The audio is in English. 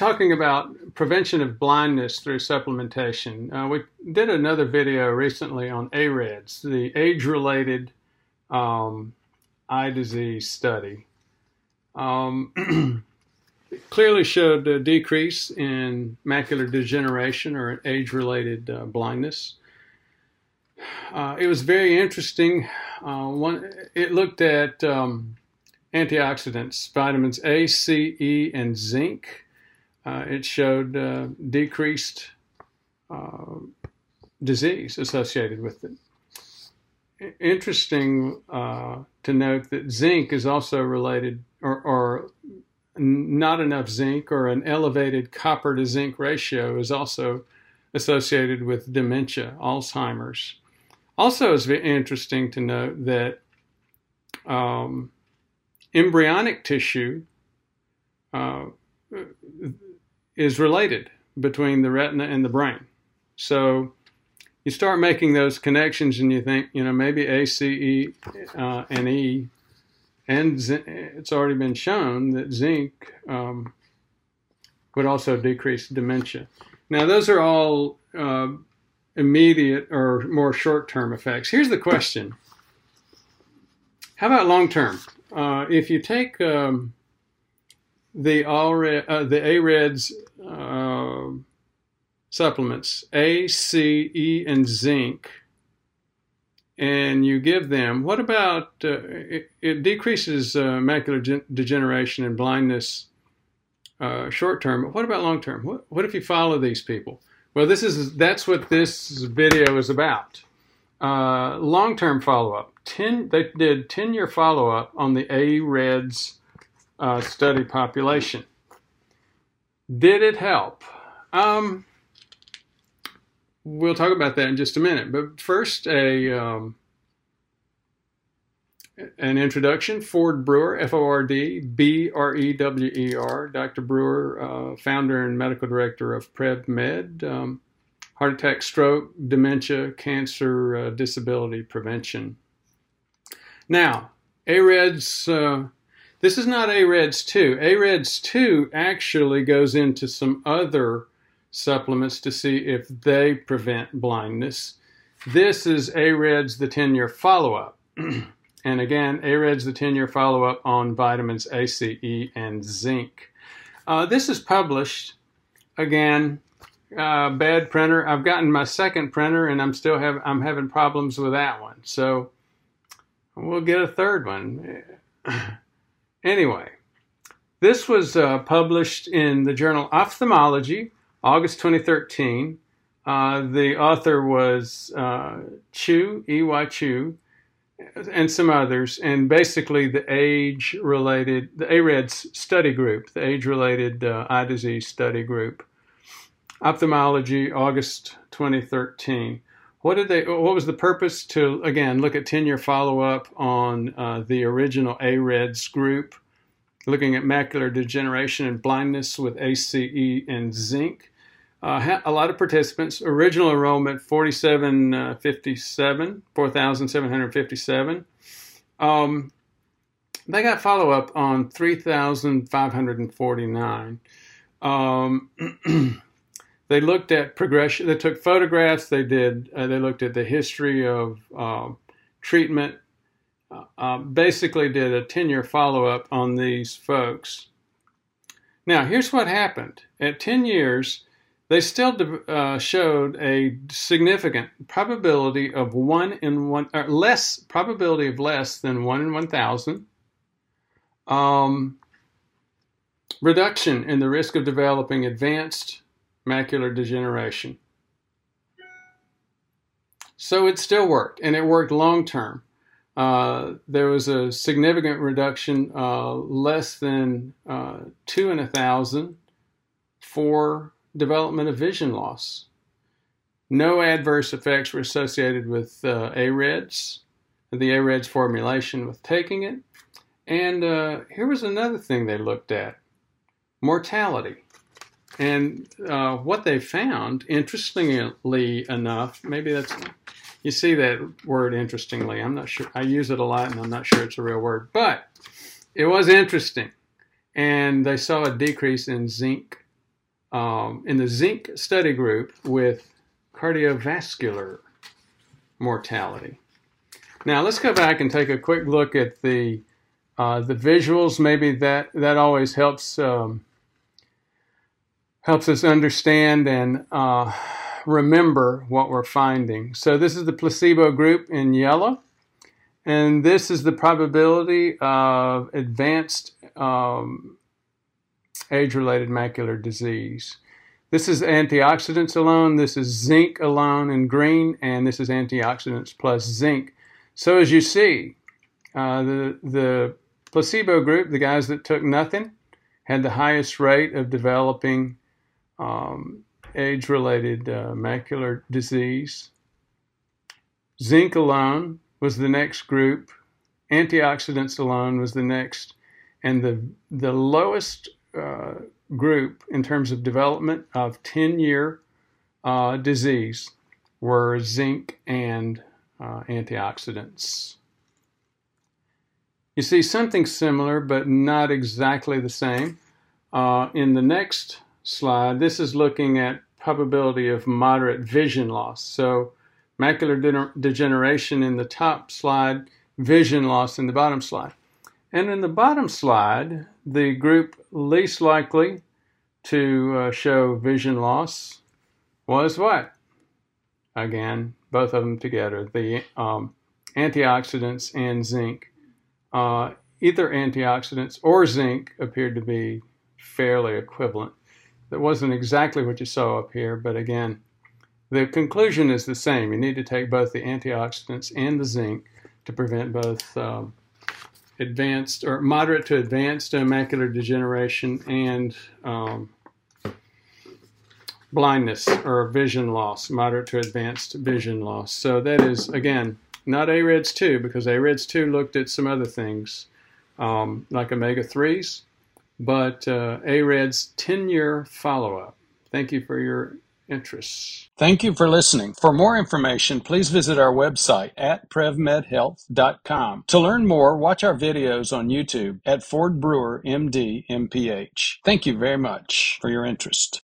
talking about prevention of blindness through supplementation. Uh, we did another video recently on AREDS, the age-related um, eye disease study. Um, clearly showed a decrease in macular degeneration or age-related uh, blindness. Uh, it was very interesting. Uh, one, it looked at um, antioxidants, vitamins A, C, E, and zinc. Uh, it showed uh, decreased uh, disease associated with it. Interesting uh, to note that zinc is also related, or, or, not enough zinc or an elevated copper to zinc ratio is also associated with dementia, Alzheimer's. Also, it's very interesting to note that um, embryonic tissue uh, is related between the retina and the brain. So you start making those connections and you think, you know, maybe A, C, E, uh, and E, and zinc, it's already been shown that zinc um, would also decrease dementia. Now, those are all uh, immediate or more short term effects. Here's the question How about long term? Uh, if you take um, the uh, the AREDS uh, supplements A, C, E, and zinc, and you give them, what about uh, it, it, decreases uh, macular degeneration and blindness uh, short term? But what about long term? What, what if you follow these people? Well, this is that's what this video is about. Uh, long term follow up. Ten they did ten year follow up on the AREDS uh, study population. Did it help? Um, we'll talk about that in just a minute. But first, a um, an introduction. Ford Brewer, F O R D B R E W E R. Dr. Brewer, uh, founder and medical director of PrevMed, um, heart attack, stroke, dementia, cancer, uh, disability prevention. Now, AREDS. Uh, this is not AREDS 2. AREDS 2 actually goes into some other supplements to see if they prevent blindness. This is AREDS, the 10 year follow up. and again, AREDS, the 10 year follow up on vitamins A, C, E, and zinc. Uh, this is published again. Uh, bad printer. I've gotten my second printer, and I'm still have I'm having problems with that one. So we'll get a third one. Anyway, this was uh, published in the journal Ophthalmology, August 2013. Uh, the author was uh, Chew, E.Y. Chew, and some others, and basically the age related, the AREDS study group, the age related uh, eye disease study group. Ophthalmology, August 2013. What did they? What was the purpose to again look at ten-year follow-up on uh, the original AREDS group, looking at macular degeneration and blindness with ACE and zinc? Uh, a lot of participants. Original enrollment 4757, uh, 4,757. Um, they got follow-up on 3,549. Um, they looked at progression. They took photographs. They did. Uh, they looked at the history of uh, treatment. Uh, uh basically, did a ten-year follow-up on these folks. Now, here's what happened. At ten years, they still uh, showed a significant probability of one in one, or less probability of less than one in one thousand. Um, reduction in the risk of developing advanced macular degeneration. So it still worked, and it worked long term. Uh, there was a significant reduction, uh, less than uh, two in a thousand, for development of vision loss. No adverse effects were associated with uh, AREDS, the AREDS formulation with taking it. And uh, here was another thing they looked at mortality. And uh, what they found, interestingly enough, maybe that's, you see that word interestingly. I'm not sure, I use it a lot and I'm not sure it's a real word, but it was interesting. And they saw a decrease in zinc um, in the zinc study group with cardiovascular mortality. Now let's go back and take a quick look at the uh, the visuals. Maybe that that always helps um, helps us understand and uh, remember what we're finding. So this is the placebo group in yellow, and this is the probability of advanced um, age-related macular disease. This is antioxidants alone, this is zinc alone in green, and this is antioxidants plus zinc. So as you see, uh, the, the placebo group, the guys that took nothing, had the highest rate of developing um, age-related uh, macular disease. Zinc alone was the next group. Antioxidants alone was the next. And the, the lowest uh, group in terms of development of 10 year uh, disease were zinc and uh, antioxidants. You see something similar, but not exactly the same. Uh, in the next slide, this is looking at probability of moderate vision loss. So macular de degeneration in the top slide, vision loss in the bottom slide. And in the bottom slide, the group least likely to uh, show vision loss was what? Again, both of them together, the um, antioxidants and zinc. Uh, either antioxidants or zinc appeared to be fairly equivalent. That wasn't exactly what you saw up here, but again, the conclusion is the same. You need to take both the antioxidants and the zinc to prevent both um, advanced or moderate to advanced macular degeneration and um, blindness or vision loss, moderate to advanced vision loss. So that is, again, not AREDS 2 because AREDS 2 looked at some other things um, like omega 3s, but uh, AREDS 10 year follow up. Thank you for your interests. Thank you for listening. For more information, please visit our website at prevmedhealth.com. To learn more, watch our videos on YouTube at Ford Brewer MD MPH. Thank you very much for your interest.